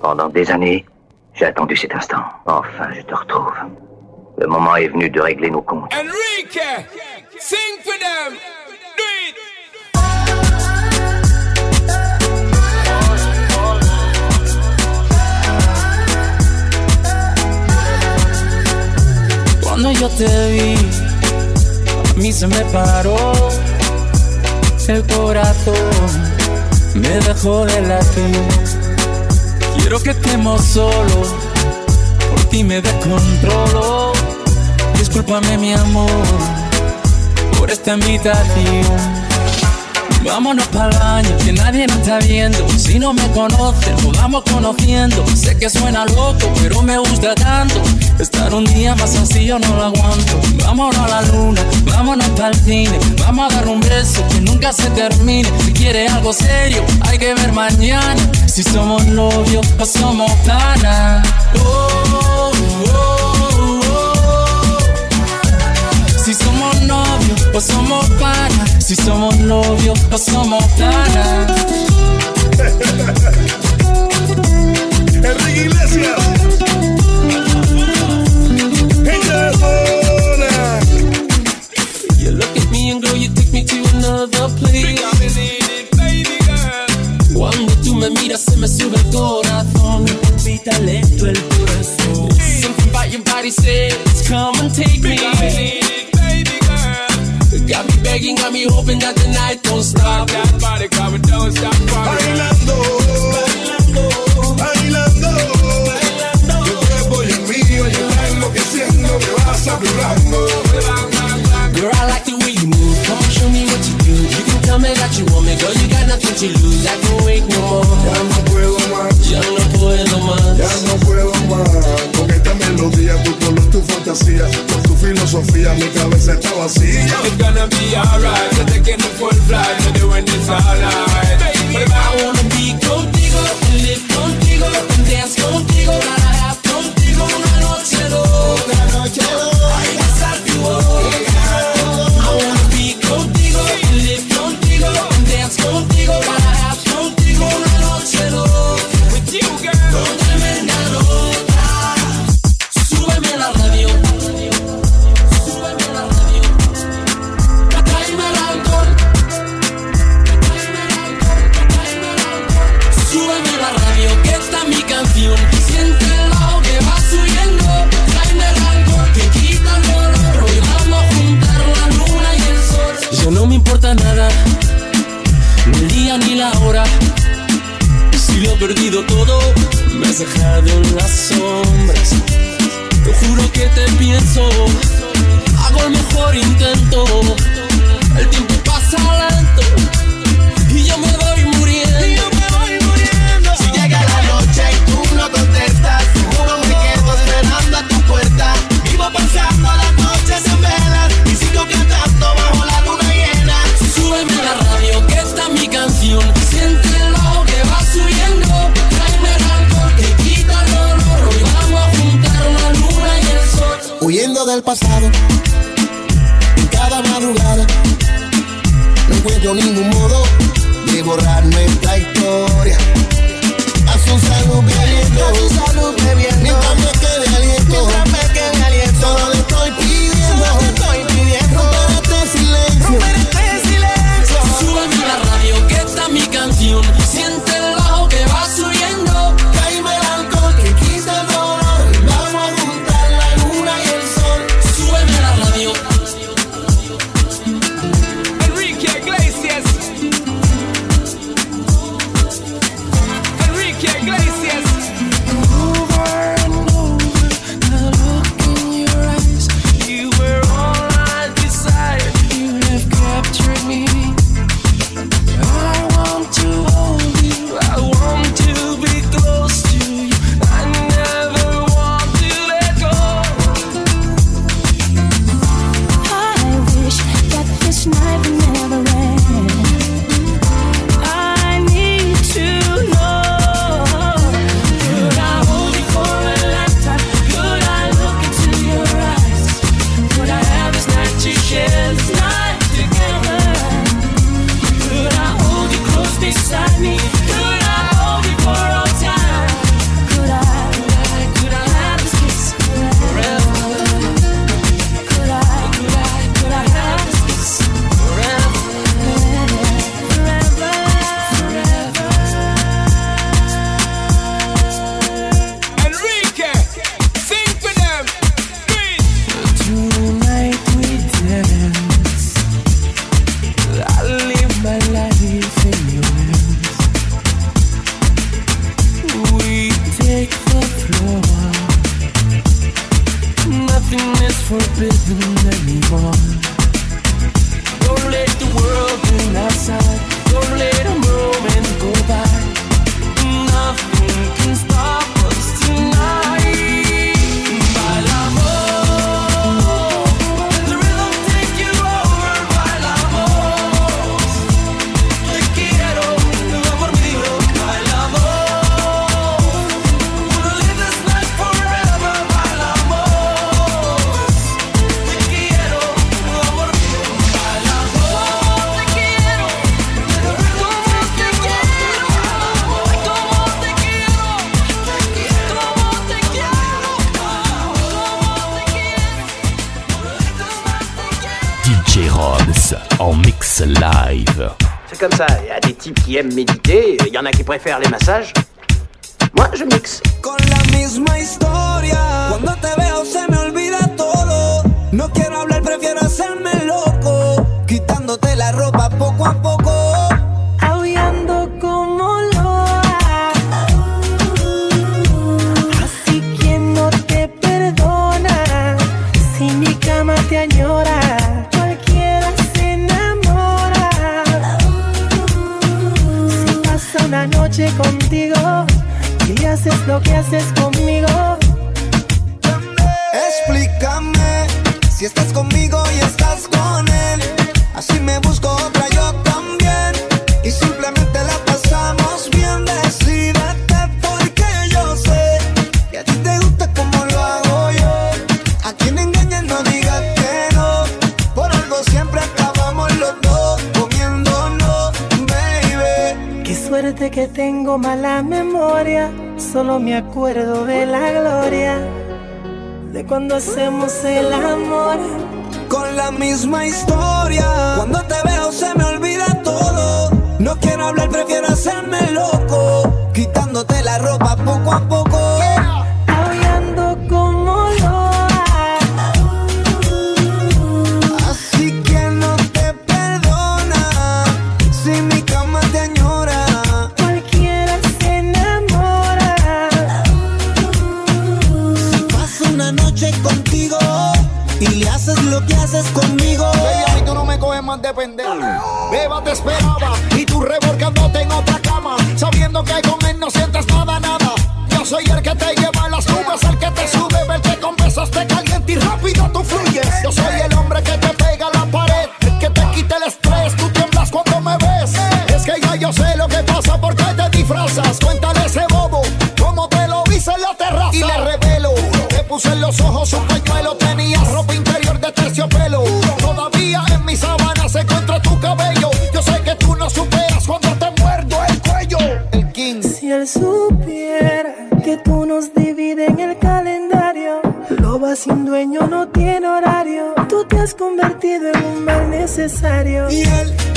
Pendant des années, j'ai attendu cet instant. Enfin, je te retrouve. Le moment est venu de régler nos comptes. Enrique, sing for them. Do it. Cuando yo te vi, a mí se me paró el corazón, me dejó de latir. Quiero que estemos solos, por ti me descontrolo. Discúlpame mi amor por esta invitación. Vámonos para el baño, que nadie nos está viendo. Si no me conoces, nos vamos conociendo. Sé que suena loco, pero me gusta tanto. Estar un día más así yo no lo aguanto. Vámonos a la luna, vámonos para el cine. Vamos a dar un beso que nunca se termine. Si quieres algo serio, hay que ver mañana. Si somos novios o somos panas. Oh, o somos. Si somos novios o somos. Enrique Iglesias. You look at me and girl, you take me to another place. baby girl. Cuando tú me miras se me sube el corazón. Me palpita lento el corazón. Something about your body says, come and take me. Baby girl. Got me begging, got me hoping that the night don't stop. That body coming, don't stop falling. Bailando. Bailando. Tu cuerpo y el mío y está enloqueciendo. Me vas saturando. Girl, I like the way you move. Come on, show me what you do. You can tell me that you want me, girl. You got nothing to lose. I can't wait no more. Melodía, tu color, tu fantasía. Con tu filosofía, mi cabeza está vacía. It's gonna be alright. We're taking the full flight. We're doing this all night. Baby, I wanna be contigo, live contigo, dance contigo, have ni la hora. Si lo he perdido todo, me has dejado en las sombras. Te juro que te pienso, hago el mejor intento. El tiempo hallo ningún modo de borrarme. de. Beba te esperaba y tú revolcándote en otra cama, sabiendo que con él no sientes nada, nada. Yo soy el que te lleva a las nubes, el que te sube, el que con besos te calienta y rápido tú fluyes. Yo soy el hombre que te pega la pared, que te quita el estrés, tú tiemblas cuando me ves. Es que ya yo sé lo que pasa porque te disfrazas. Cuéntale ese bobo, cómo te lo hice en la terraza. Y le revelo, te puse en los ojos un necesario. Y él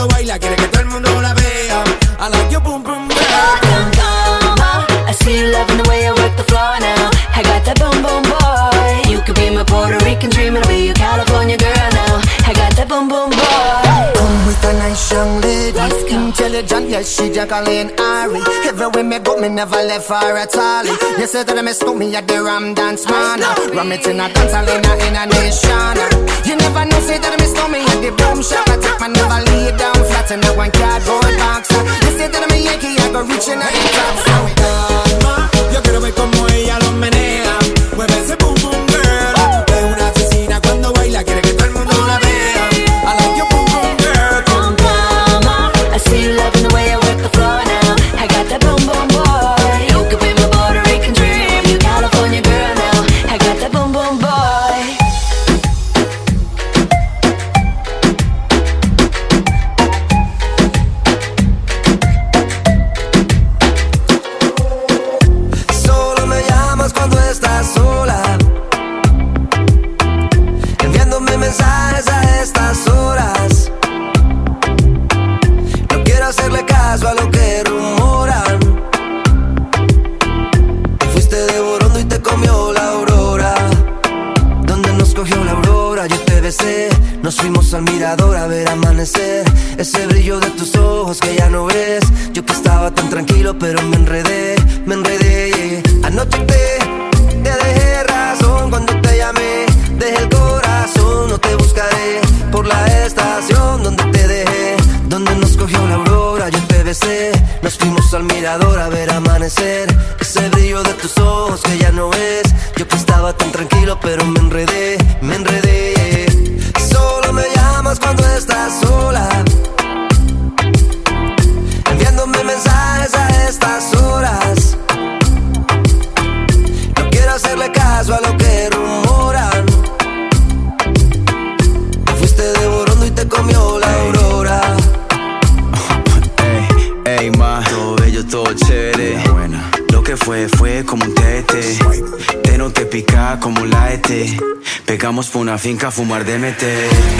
cuando baila quiere que todo el mundo la vea. A la yo pum pum religion, yes, she Jacqueline Ari. Everywhere me go, me never left her at all. You said that I missed me at the Ram Dance Man. Ram it in a dance, I in a nation. You never know, say that I missed me at the Boom Shop. I take my never lay down flat in a one cardboard box. You said that I'm a Yankee, I go reaching out the top. Calma, yo quiero ver como ella lo menea. Ese brillo de tus ojos que ya no ves. Yo que estaba tan tranquilo, pero me enredé finca a fumar DMT.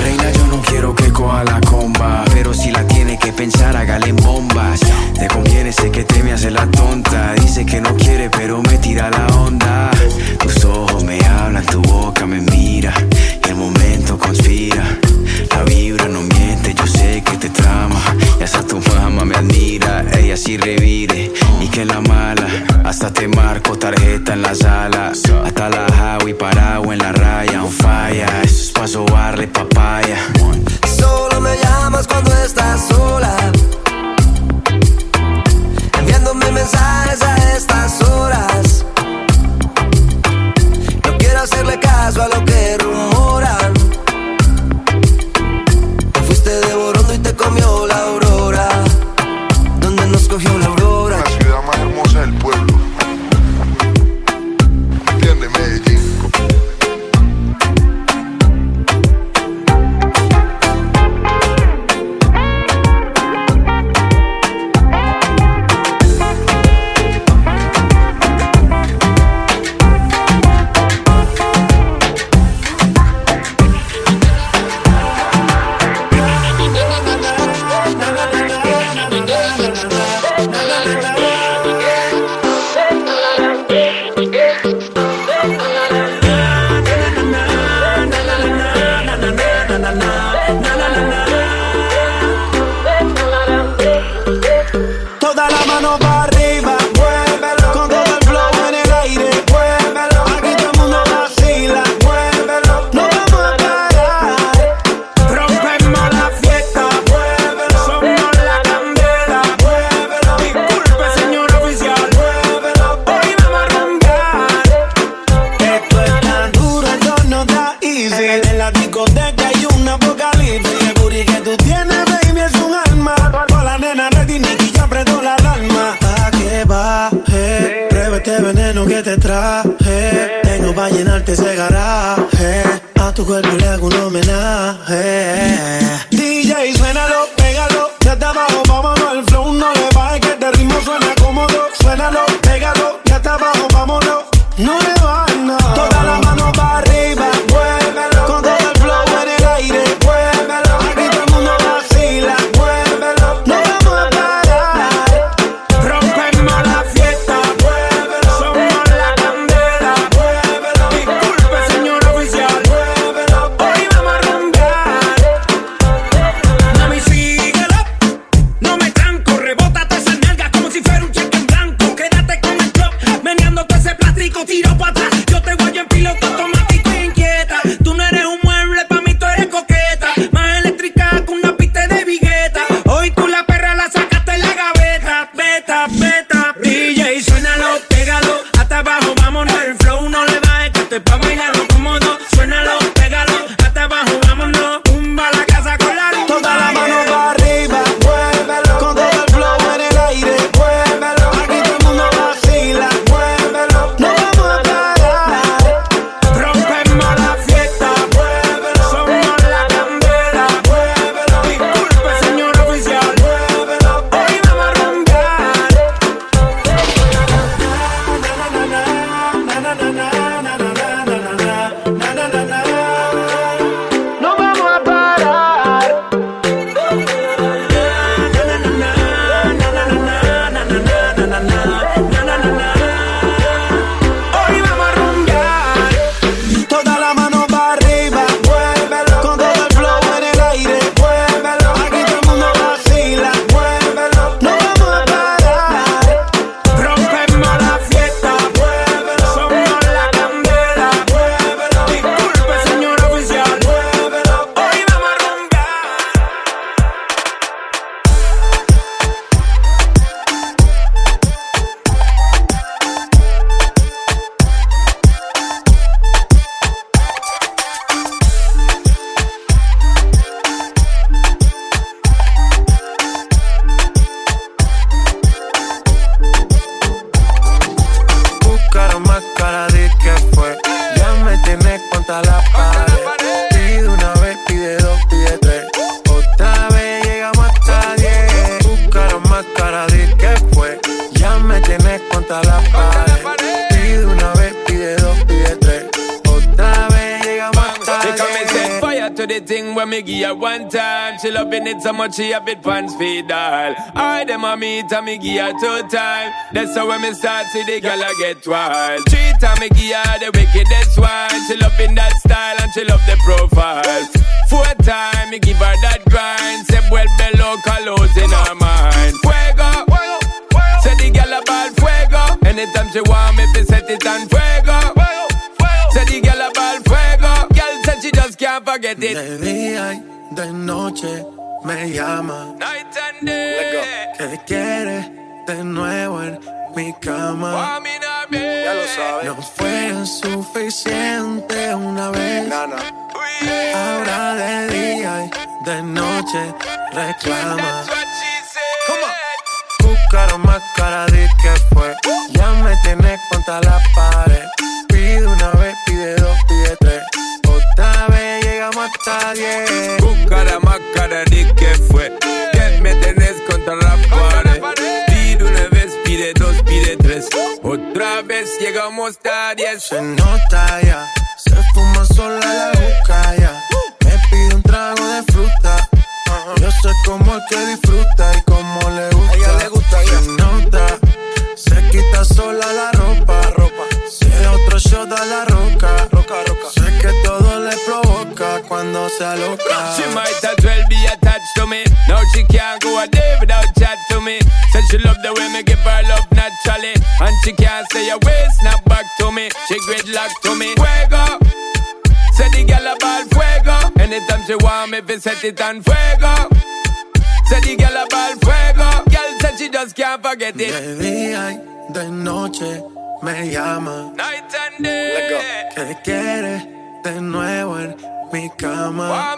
Much she have it pants feed all. I them a meet and me give her two time. That's how when me start see the girl I get wild. Three time me give her the wickedest one. She loving that style and she love the profile. Four time me give her that grind. Say well below colors in her mind. Fuego. Say the girl about fuego. Anytime she want me, fi set it on fuego. Say the girl about fuego. Girl said she just can't forget it. De día y de noche me llama. Night and day. Que quiere de nuevo en mi cama. Ya lo sabes. No fue suficiente una vez. Ahora de día y de noche reclama. Buscaron más cara de que fue. Ya me tienes contra la pared. Pide una vez, pide dos, pide tres. Otra vez llegamos hasta diez. Cara de que fue. Que me tenés contra la pared. Pide una vez, pide dos, pide tres. Otra vez llegamos a diez. Se nota ya, se fuma sola la boca ya. Me pide un trago de fruta. Yo sé cómo es que disfruta y cómo le gusta. ella le gusta Se nota, se quita sola la ropa. ropa. Se otro shot a la roca. roca, roca. Sé que todo le provoca cuando se aloca. She might attached to me. Now she can't go a day without chat to me. Said she love the way me give her love naturally. And she can't say a way, snap back to me. She gridlock to me. Fuego. Say the girl about fuego. Anytime she want me, fi set it on fuego. Say the girl about fuego. Girl said she just can't forget it. De día y de noche me llama. Night and day. Que quiere de nuevo en mi cama.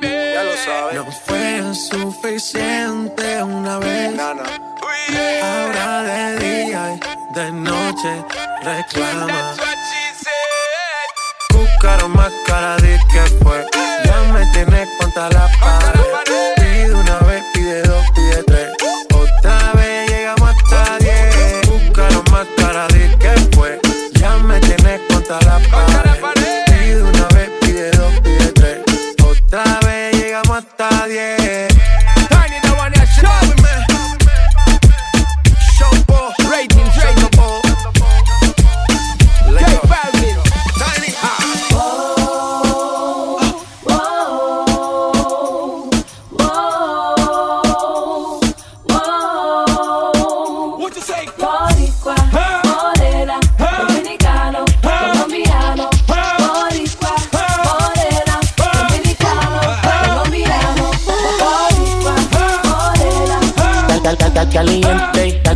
Ya lo sabes. No fue suficiente una vez. Ahora de día y de noche reclama. Buscaron más cara de que fue. Ya me tienes contra la pared. Pide una vez, pide dos, pide tres. Otra vez llegamos hasta diez. Buscaron más cara de que fue. Ya me tienes contra la pared. hasta 10.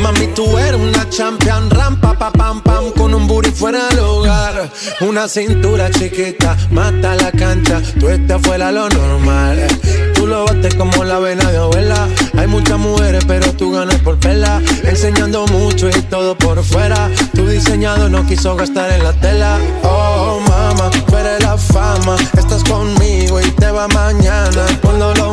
mami, tú eres una champion, rampa, pa, pam, pam, con un booty fuera del hogar. Una cintura chiquita, mata la cancha, tú estás fuera lo normal. Tú lo bates como la vena de abuela. Hay muchas mujeres, pero tú ganas por pela. Enseñando mucho y todo por fuera. Tu diseñado no quiso gastar en la tela. Oh, mama, tú eres la fama. Estás conmigo y te va mañana. Cuando lo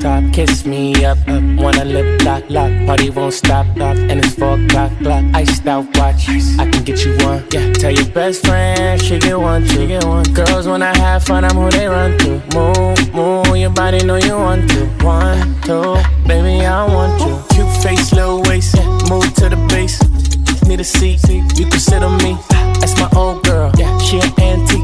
top. Kiss me up, up. Wanna lip lock, lock. Party won't stop, stop. And it's four o'clock, clock. Iced out watch, I can get you one. Yeah, tell your best friend she get one, she get one. Girls when I have fun, I'm who they run to. Move, move, your body know you want to. One, two, baby I want you. Cute face, little waist, yeah. move to the base. Need a seat, you can sit on me. That's my old girl, yeah. She an antique.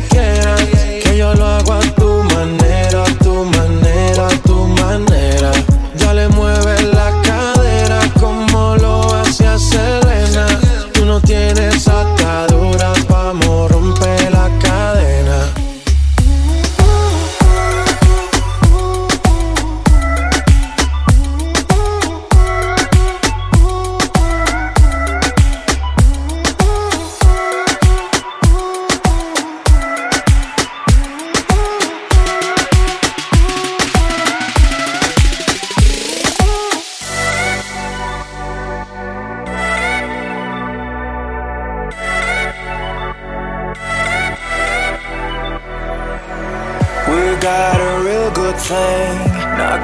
que yo lo hago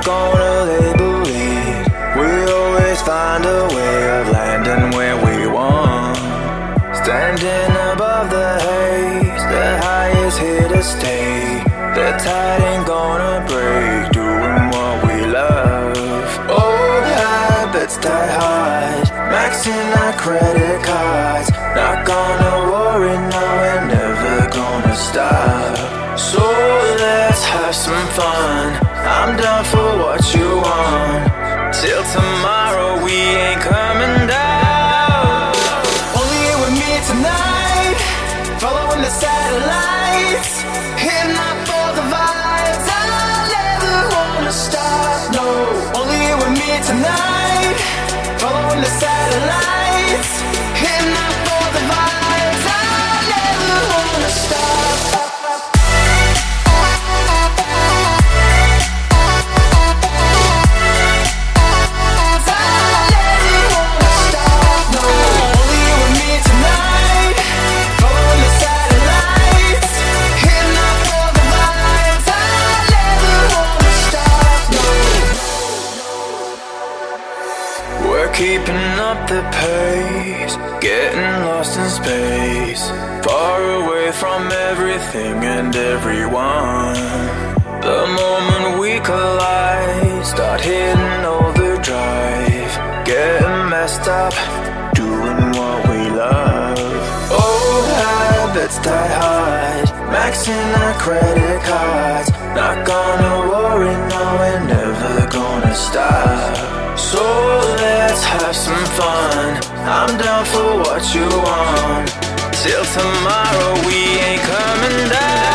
gonna label. We always find a way of landing where we want. Standing above the haze, the highest here to stay. The tide ain't gonna break, doing what we love. Old habits die hard, maxing our credit cards. Not gonna worry, gonna stop. So let's have some fun. I'm down for what you want. Till tomorrow, we ain't coming down. Only you and me tonight. Following the satellites. hitting up for the vibes. I never wanna stop. No, only you and me tonight. Following the satellites. the pace, getting lost in space, far away from everything and everyone. The moment we collide, start hitting overdrive, getting messed up, doing what we love. Old habits die hard, maxing our credit cards. Not gonna worry, no, we're never gonna stop. So let's have some fun. I'm down for what you want. Till tomorrow, we ain't coming down.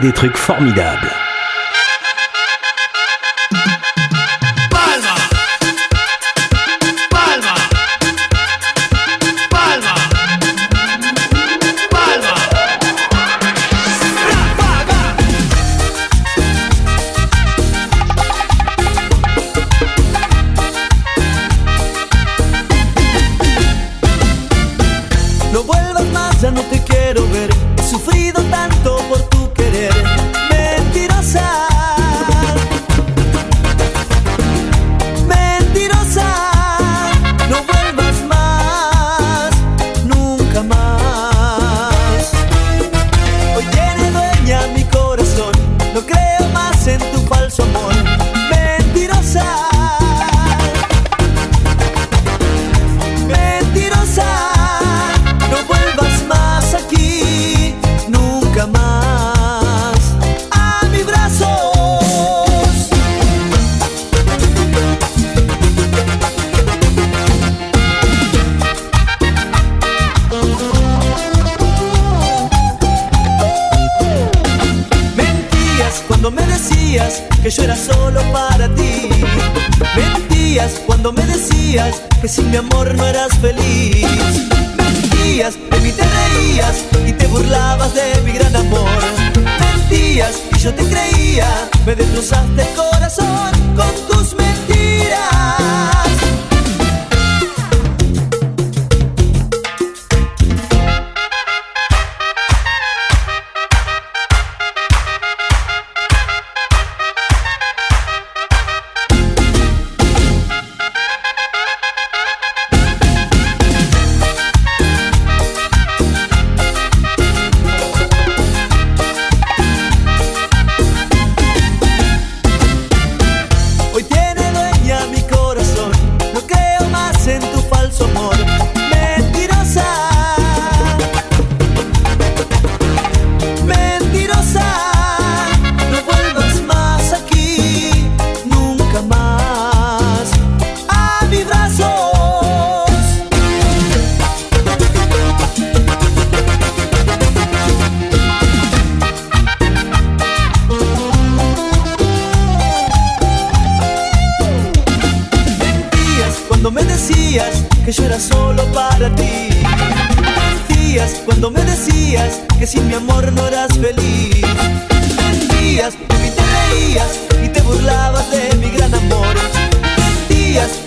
Des trucs formidables.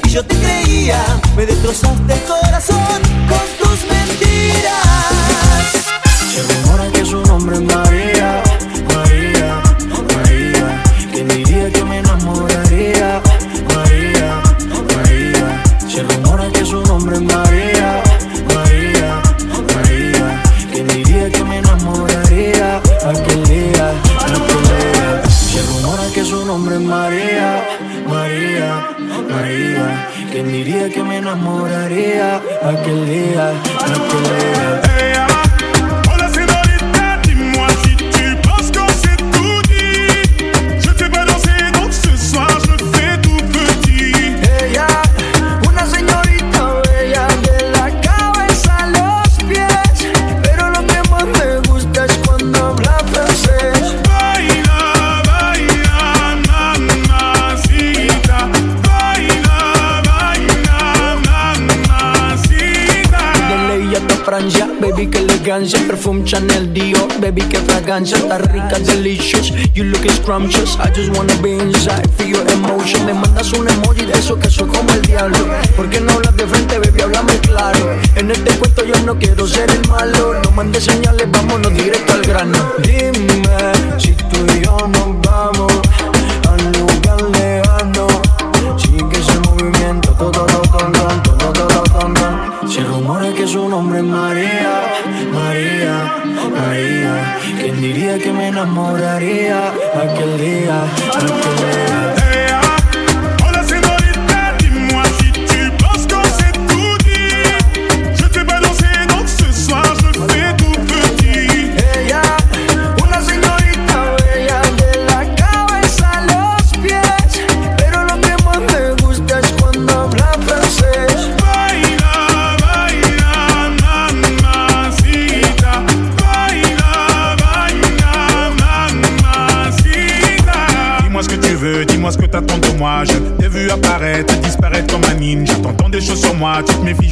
y yo te creía, me destrozaste el corazón con tus mentiras. Se rumora que su nombre es María aquel día. Está rica, delicious. You looking scrumptious. I just wanna be inside, feel your emotion. Me mandas un emoji de eso que soy como el diablo. ¿Por qué no hablas de frente, baby? Háblame claro. En este cuento yo no quiero ser el malo. No mandes señales, vámonos directo al grano. Dime si tú y yo nos vamos enamoraría aquel día, aquel día?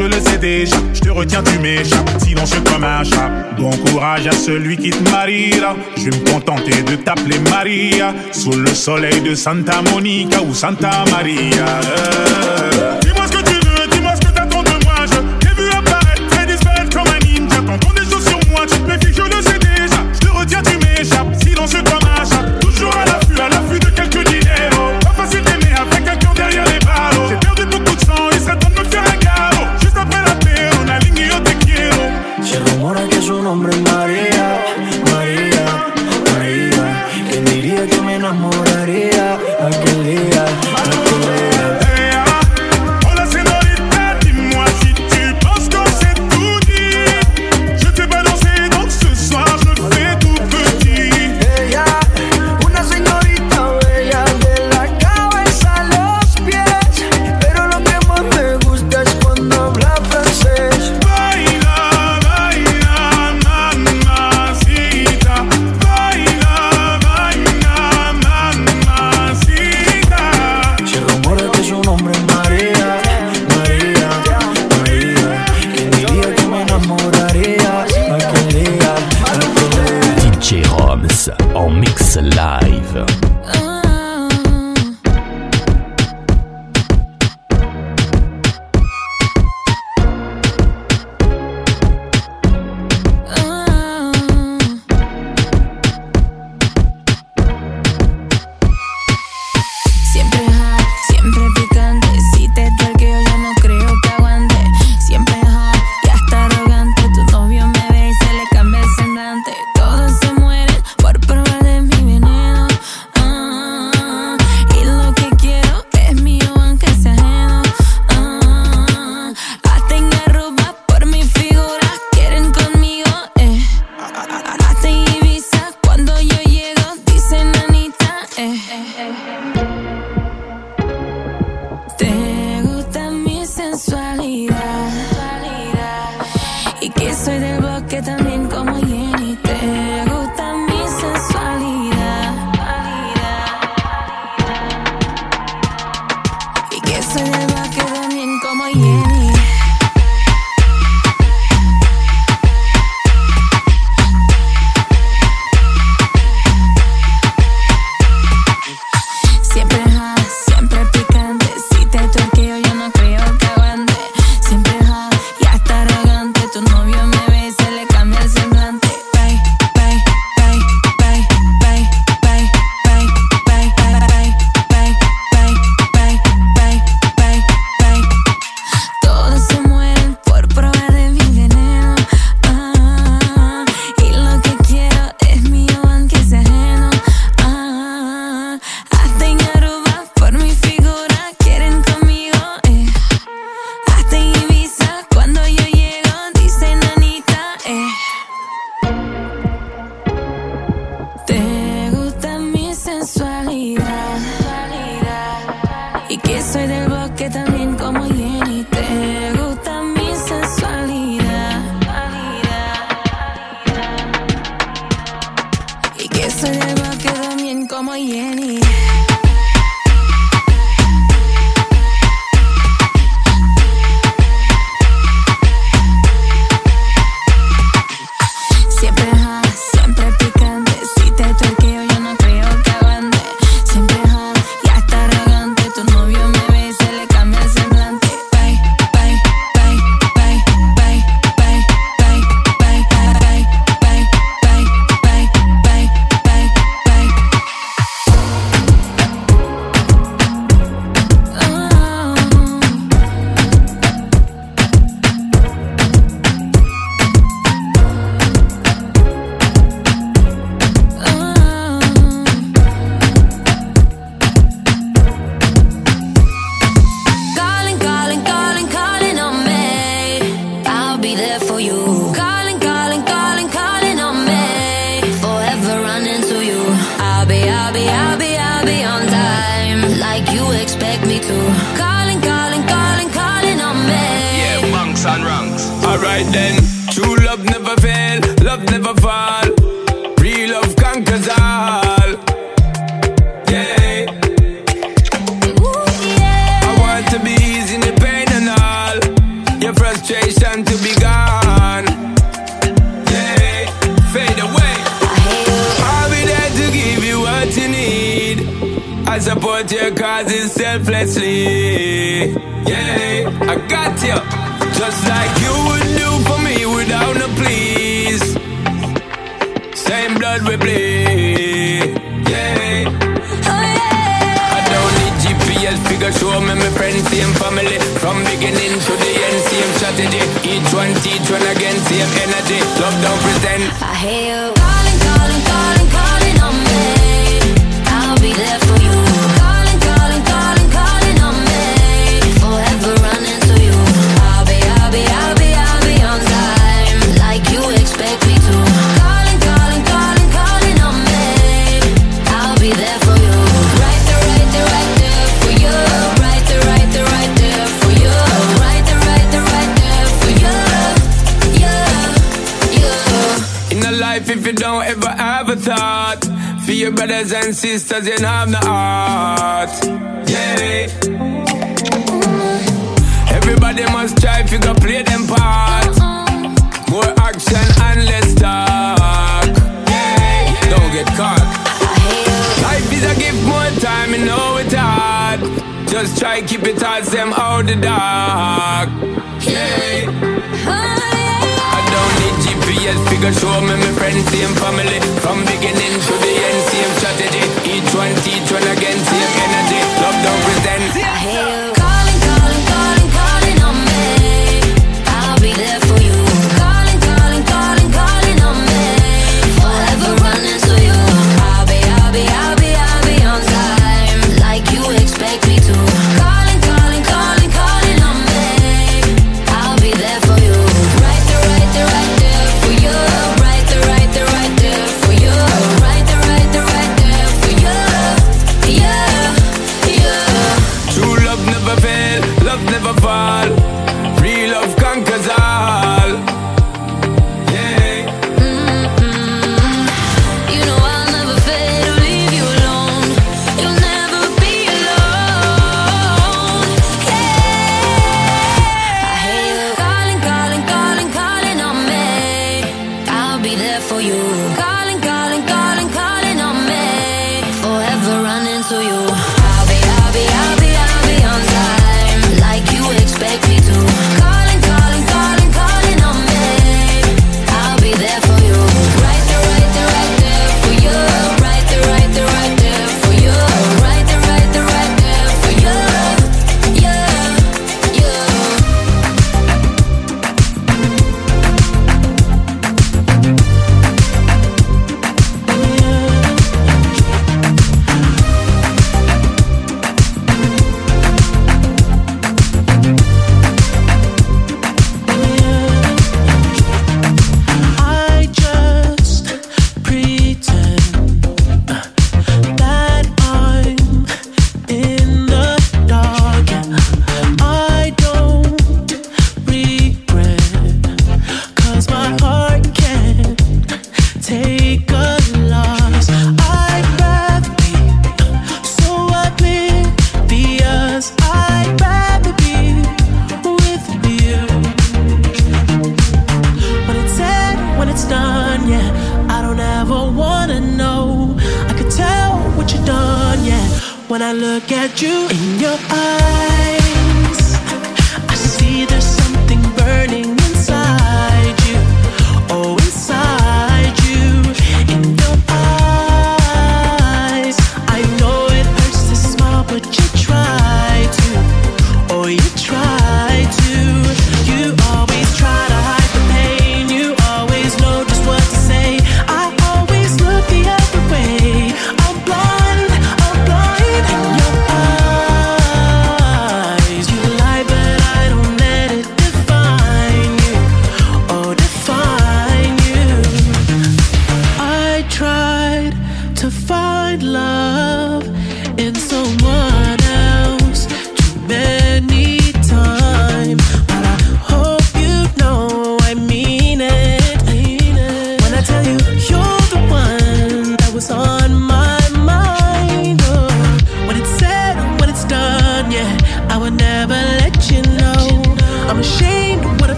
je le sais déjà. Je te retiens, tu m'échappes, silencieux comme un chat. Bon courage à celui qui te mariera. Je vais me contenter de t'appeler Maria. Sous le soleil de Santa Monica ou Santa Maria. Euh, and sisters, you have the heart. Yeah. Everybody must try if you go play them part. More action and less talk. Yeah. Don't get caught. Life is a gift, more time, you know it's hard. Just try keep it hard, them out the dark. Yeah. I don't need GPS, figure show me my friends, same family from beginning.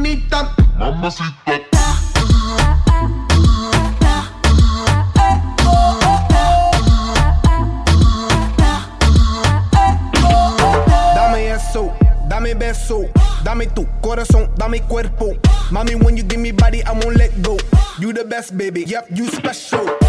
bonita. Mamacita. Dame eso, dame beso, dame tu corazón, dame cuerpo. Mommy, when you give me body, I won't let go. You the best, baby. Yep, you special.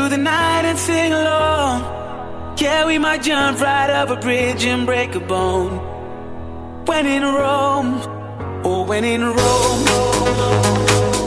Into the night and sing along. Yeah, we might jump right up a bridge and break a bone. When in Rome, or when in Rome.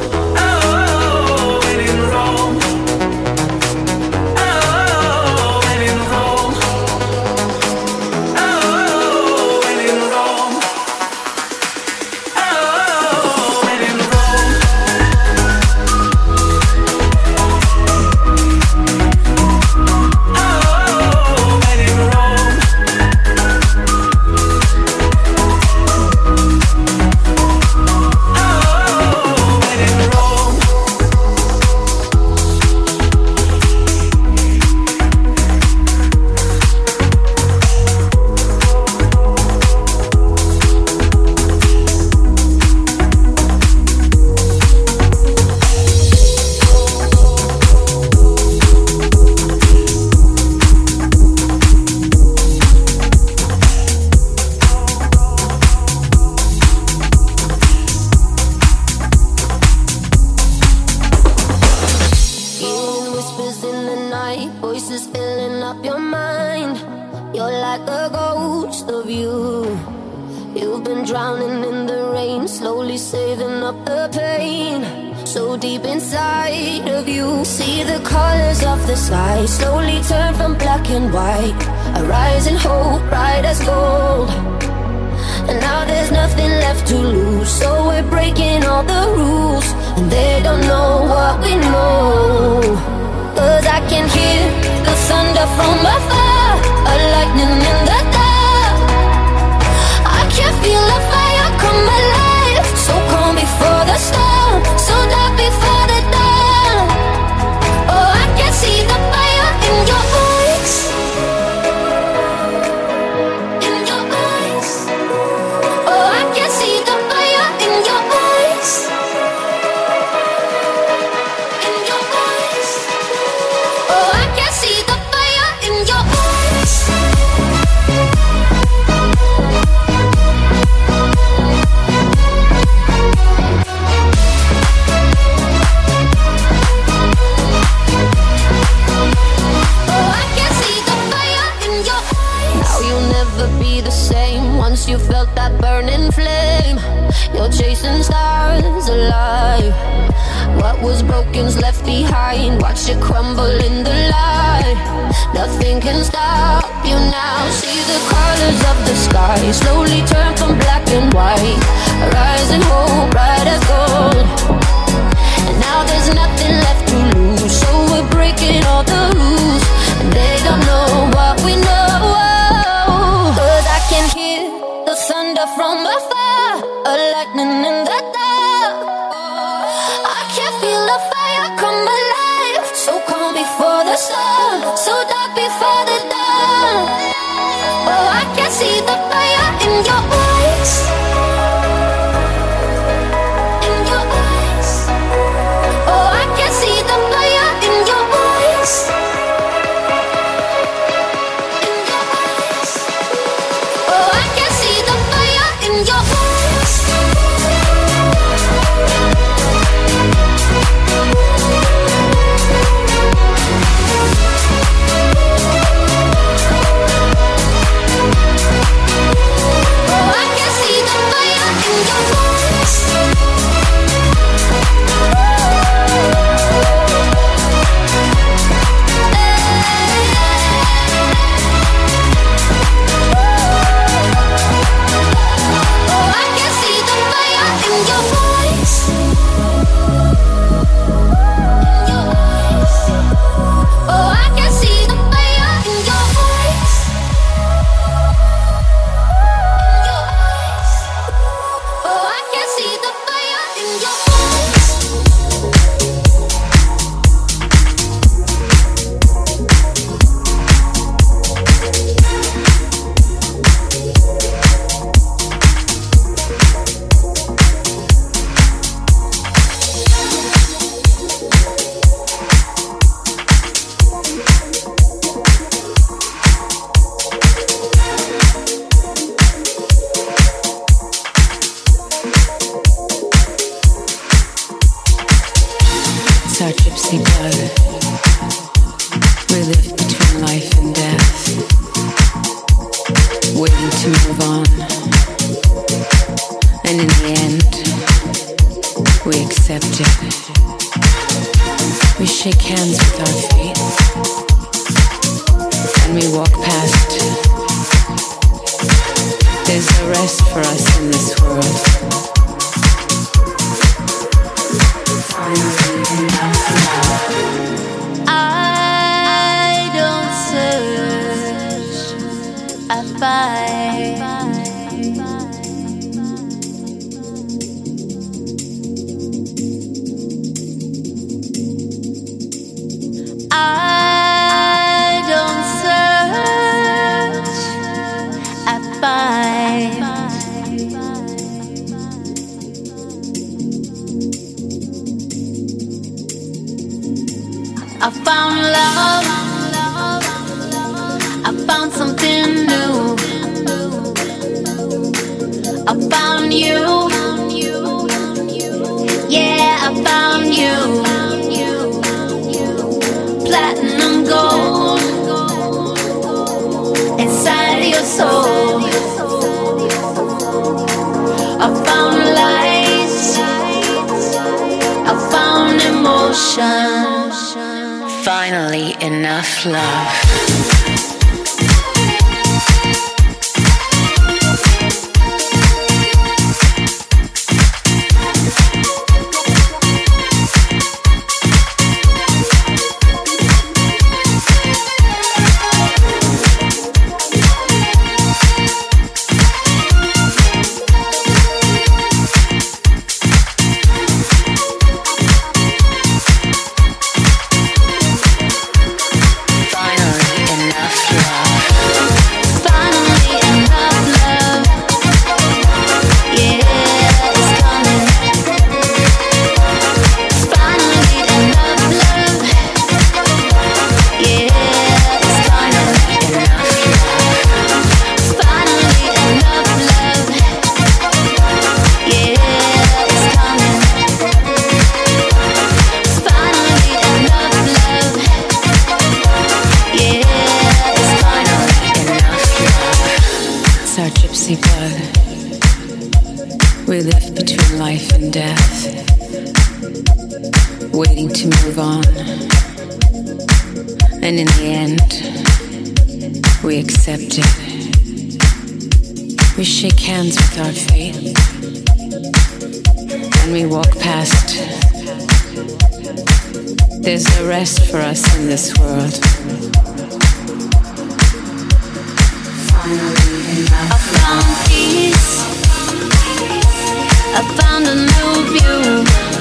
for us in this world. I found peace. I found a new view.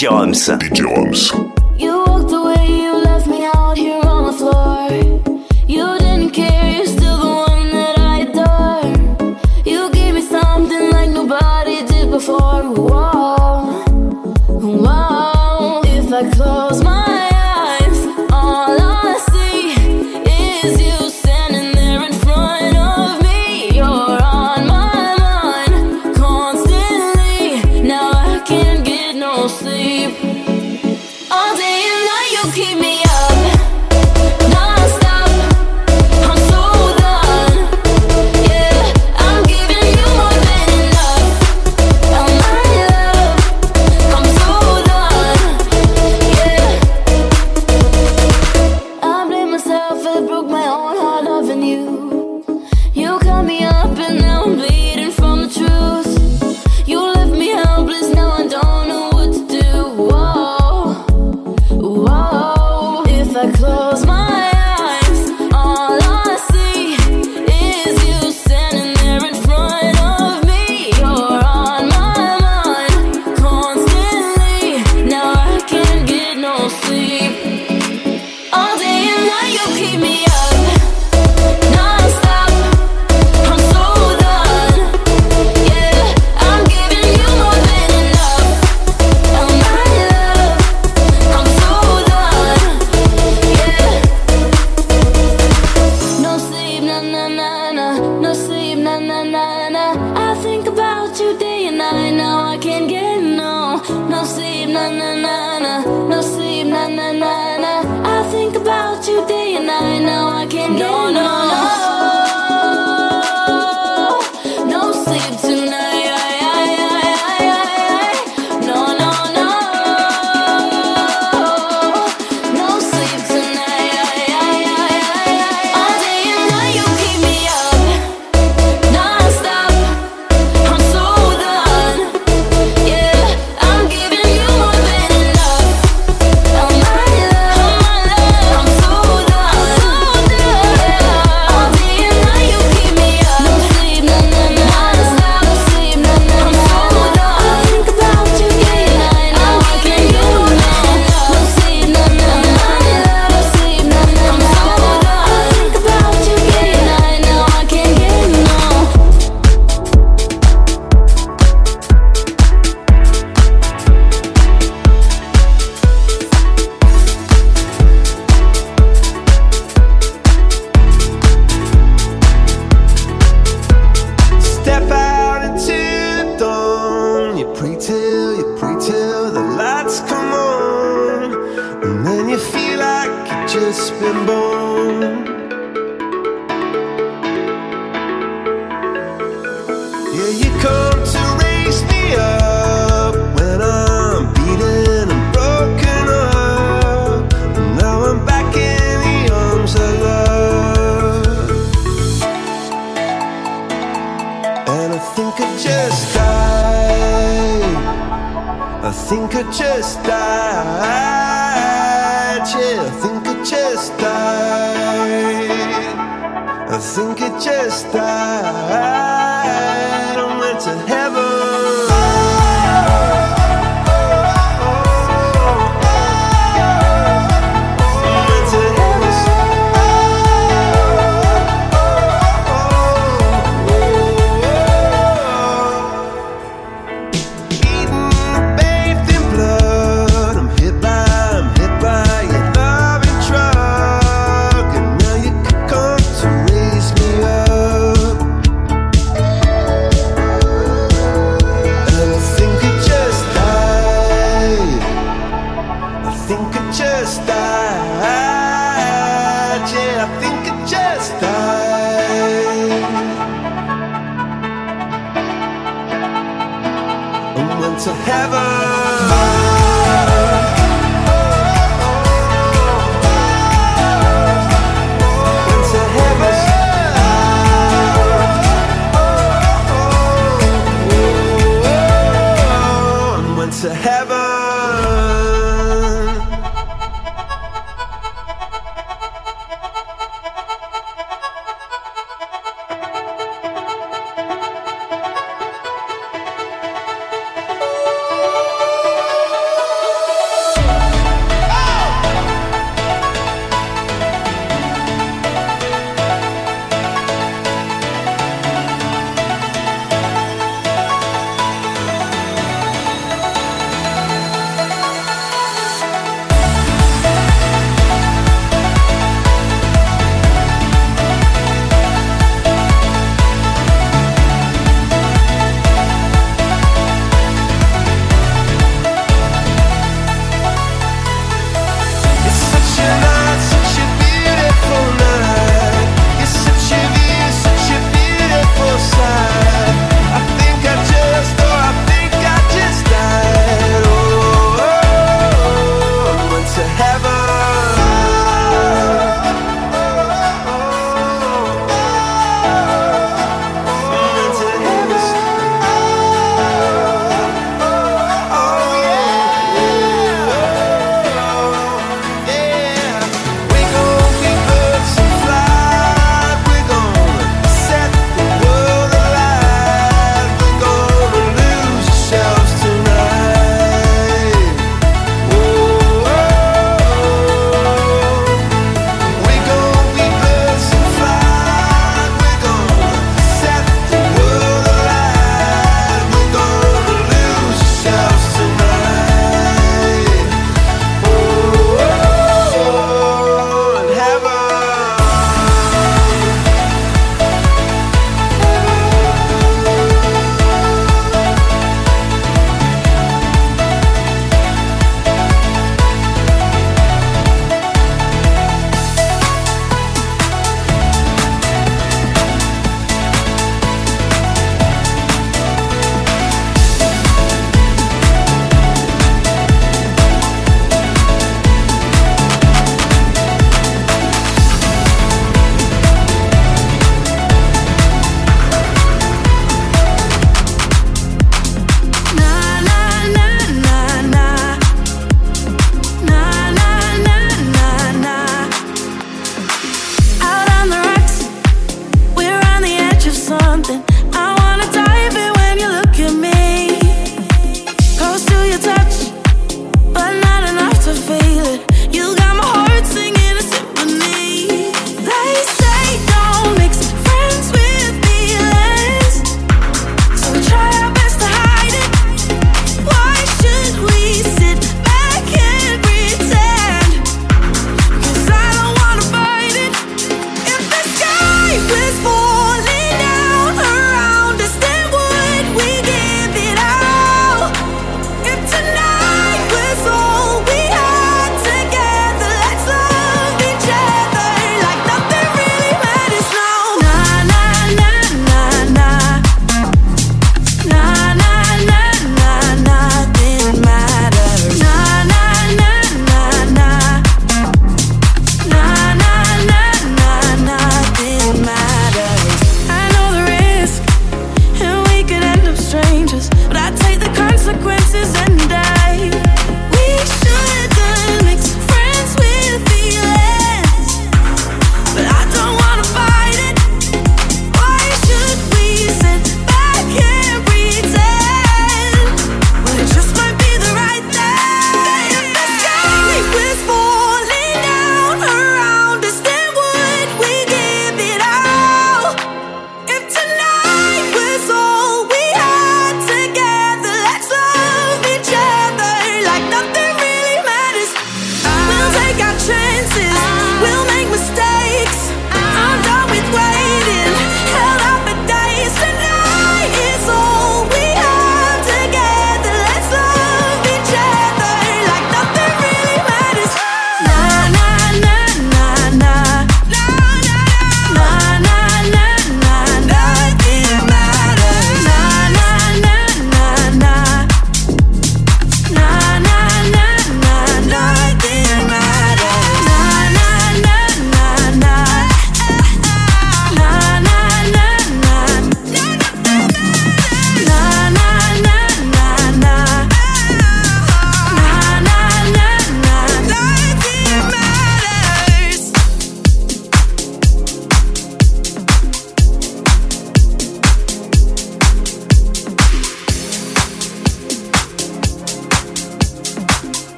Jones.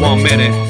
One minute.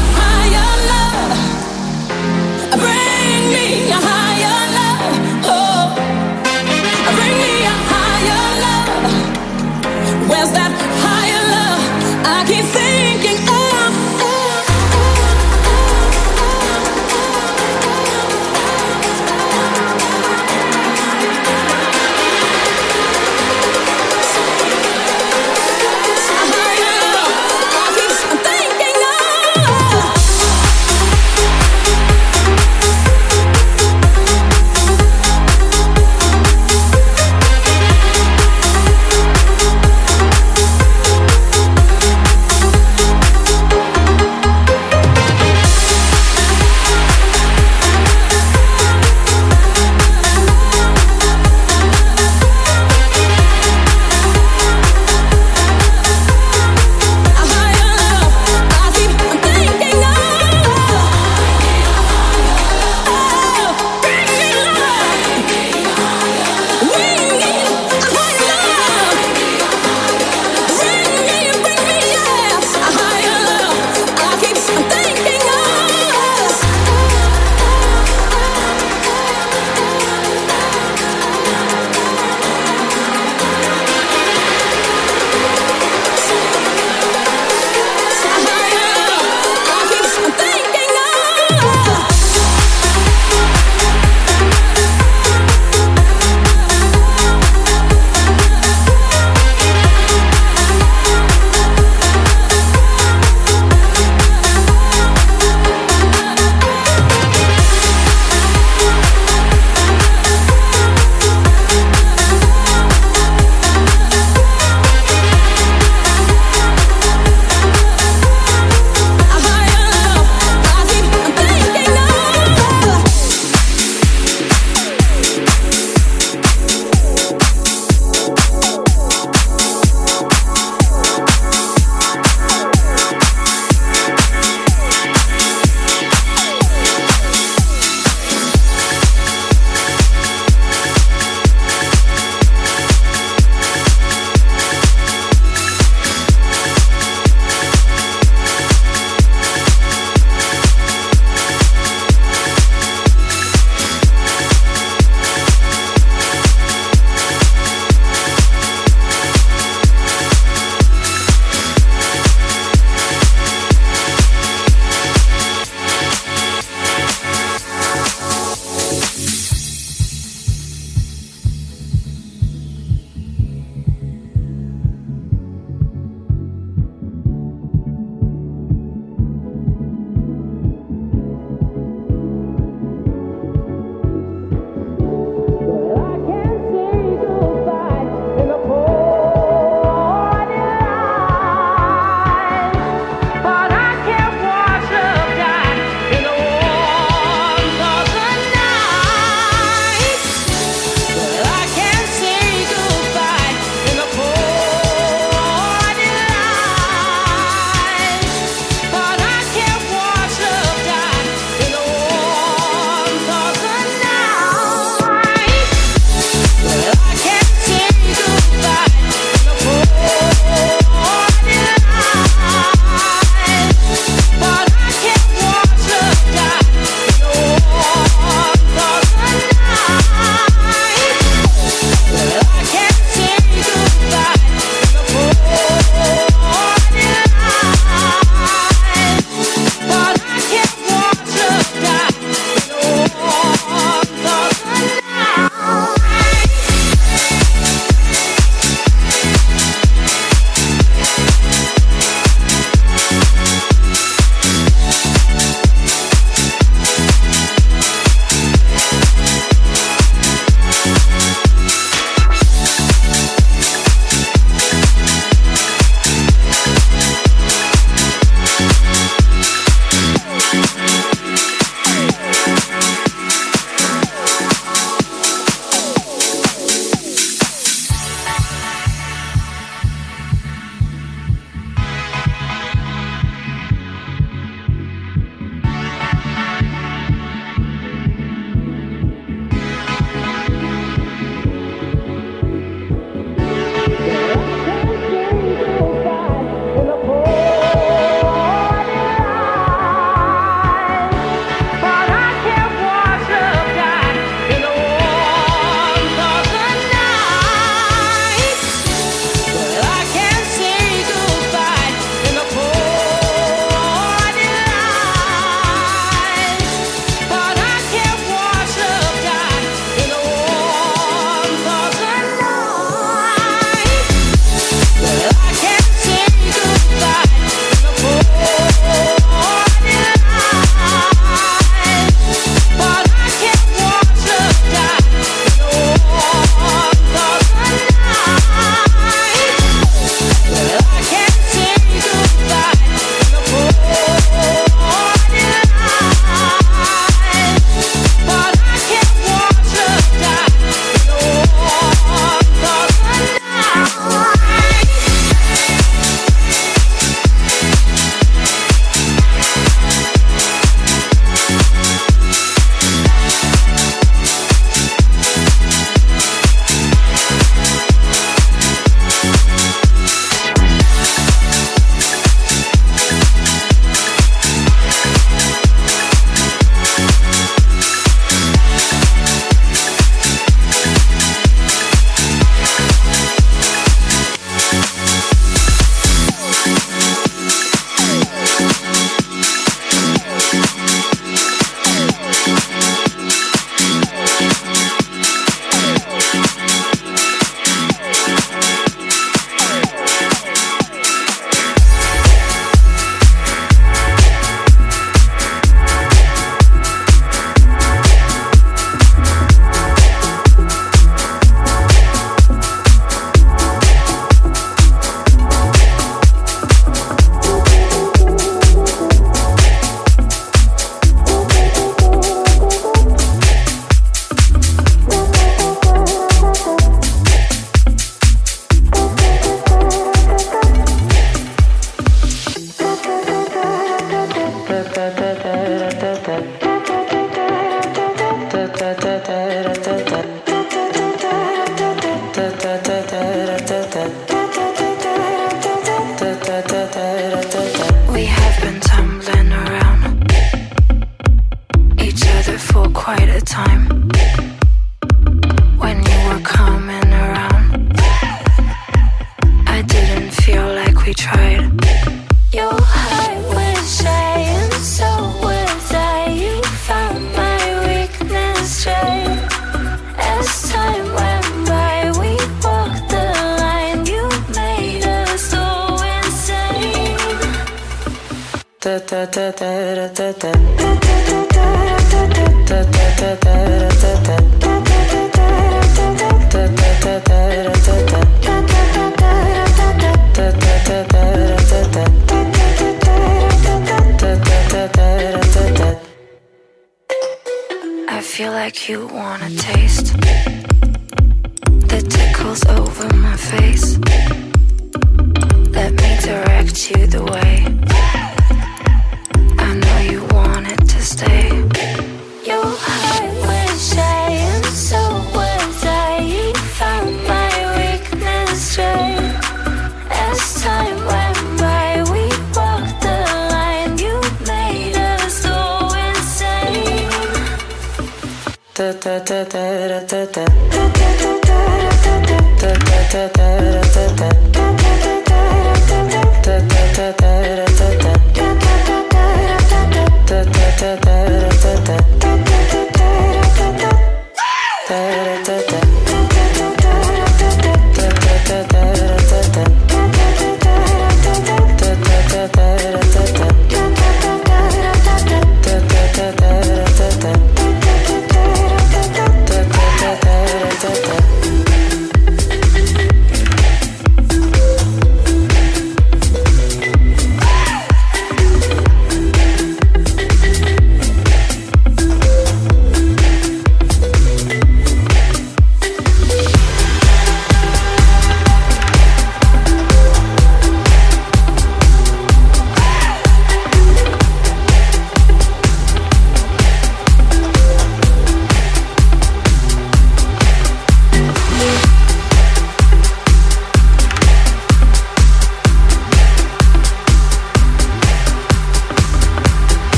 pretend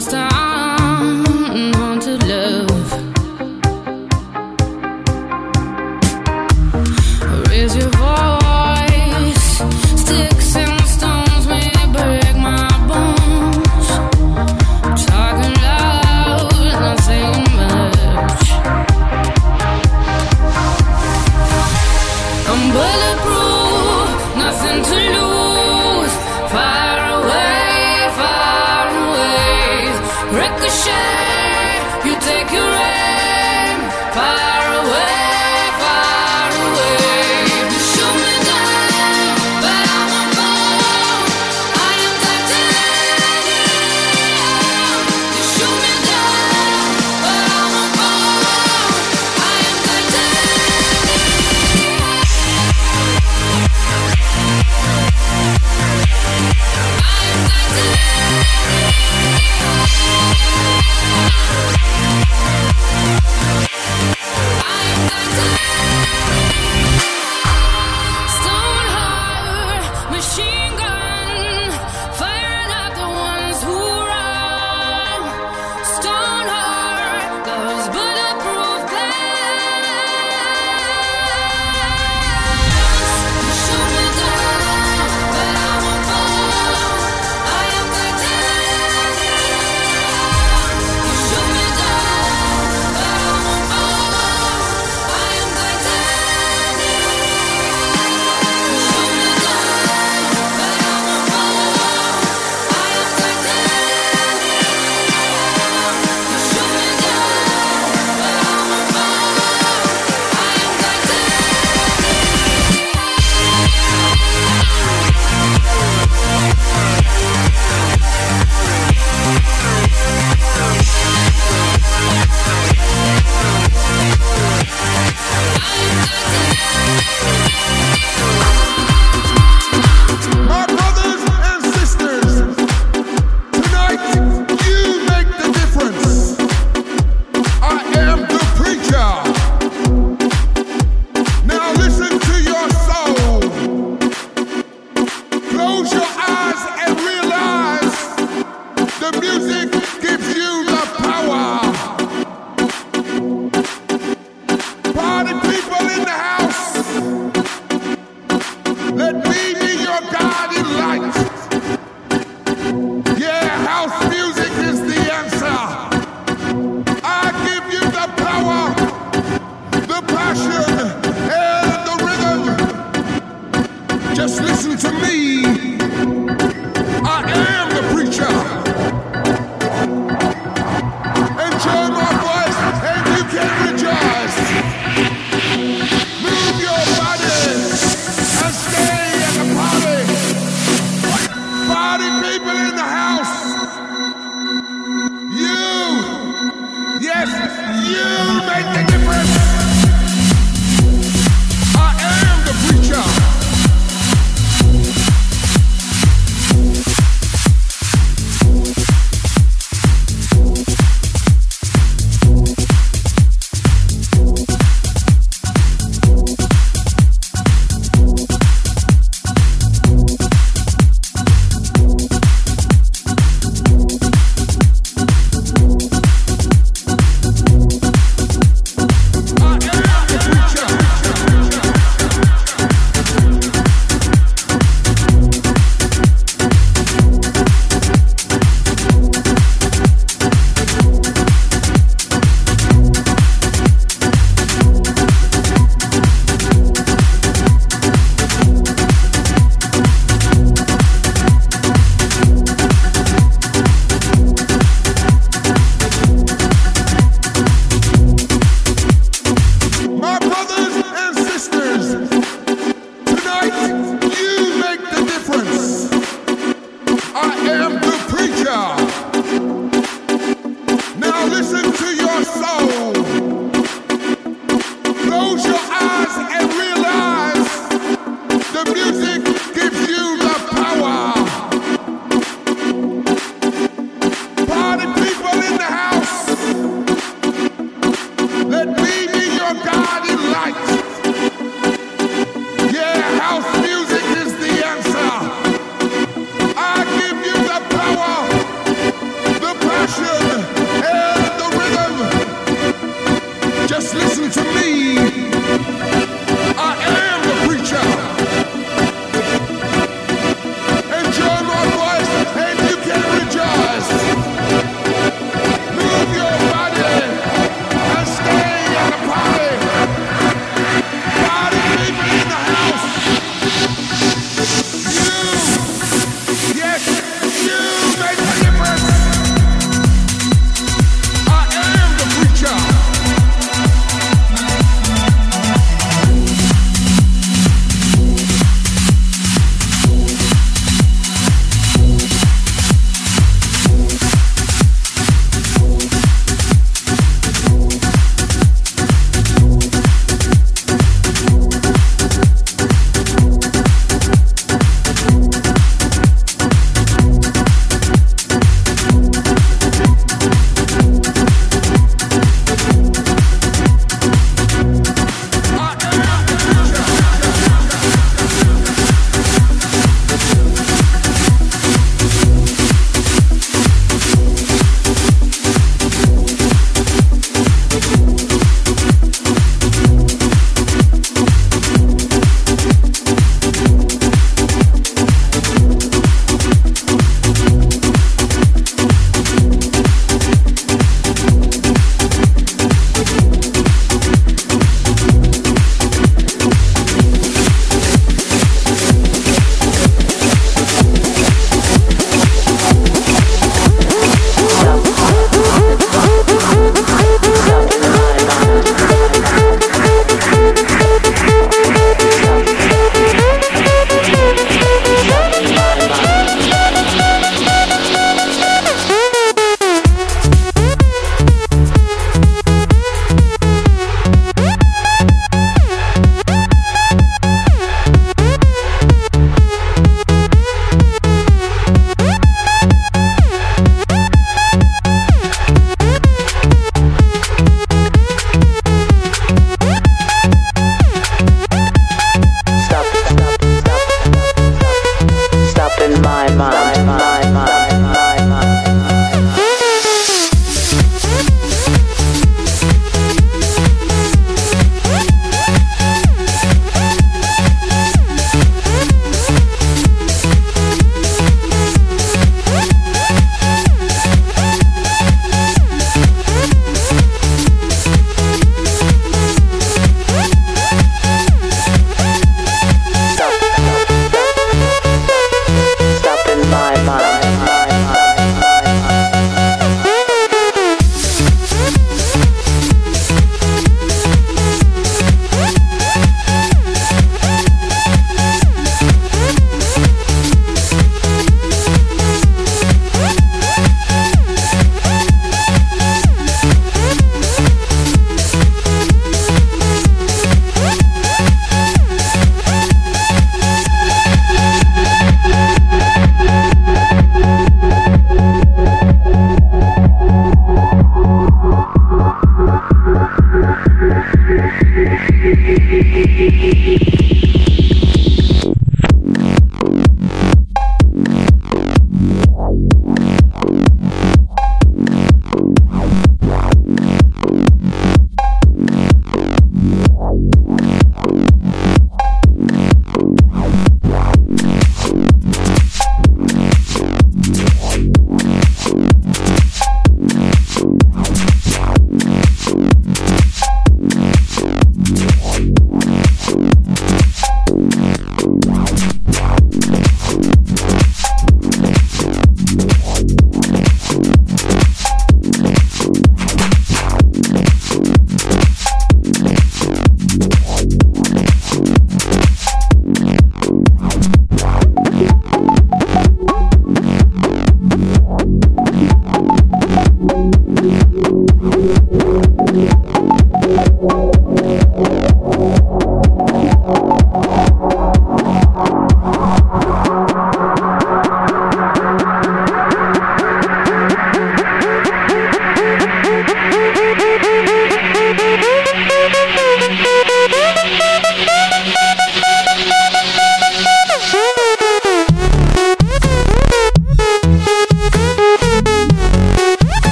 lost time.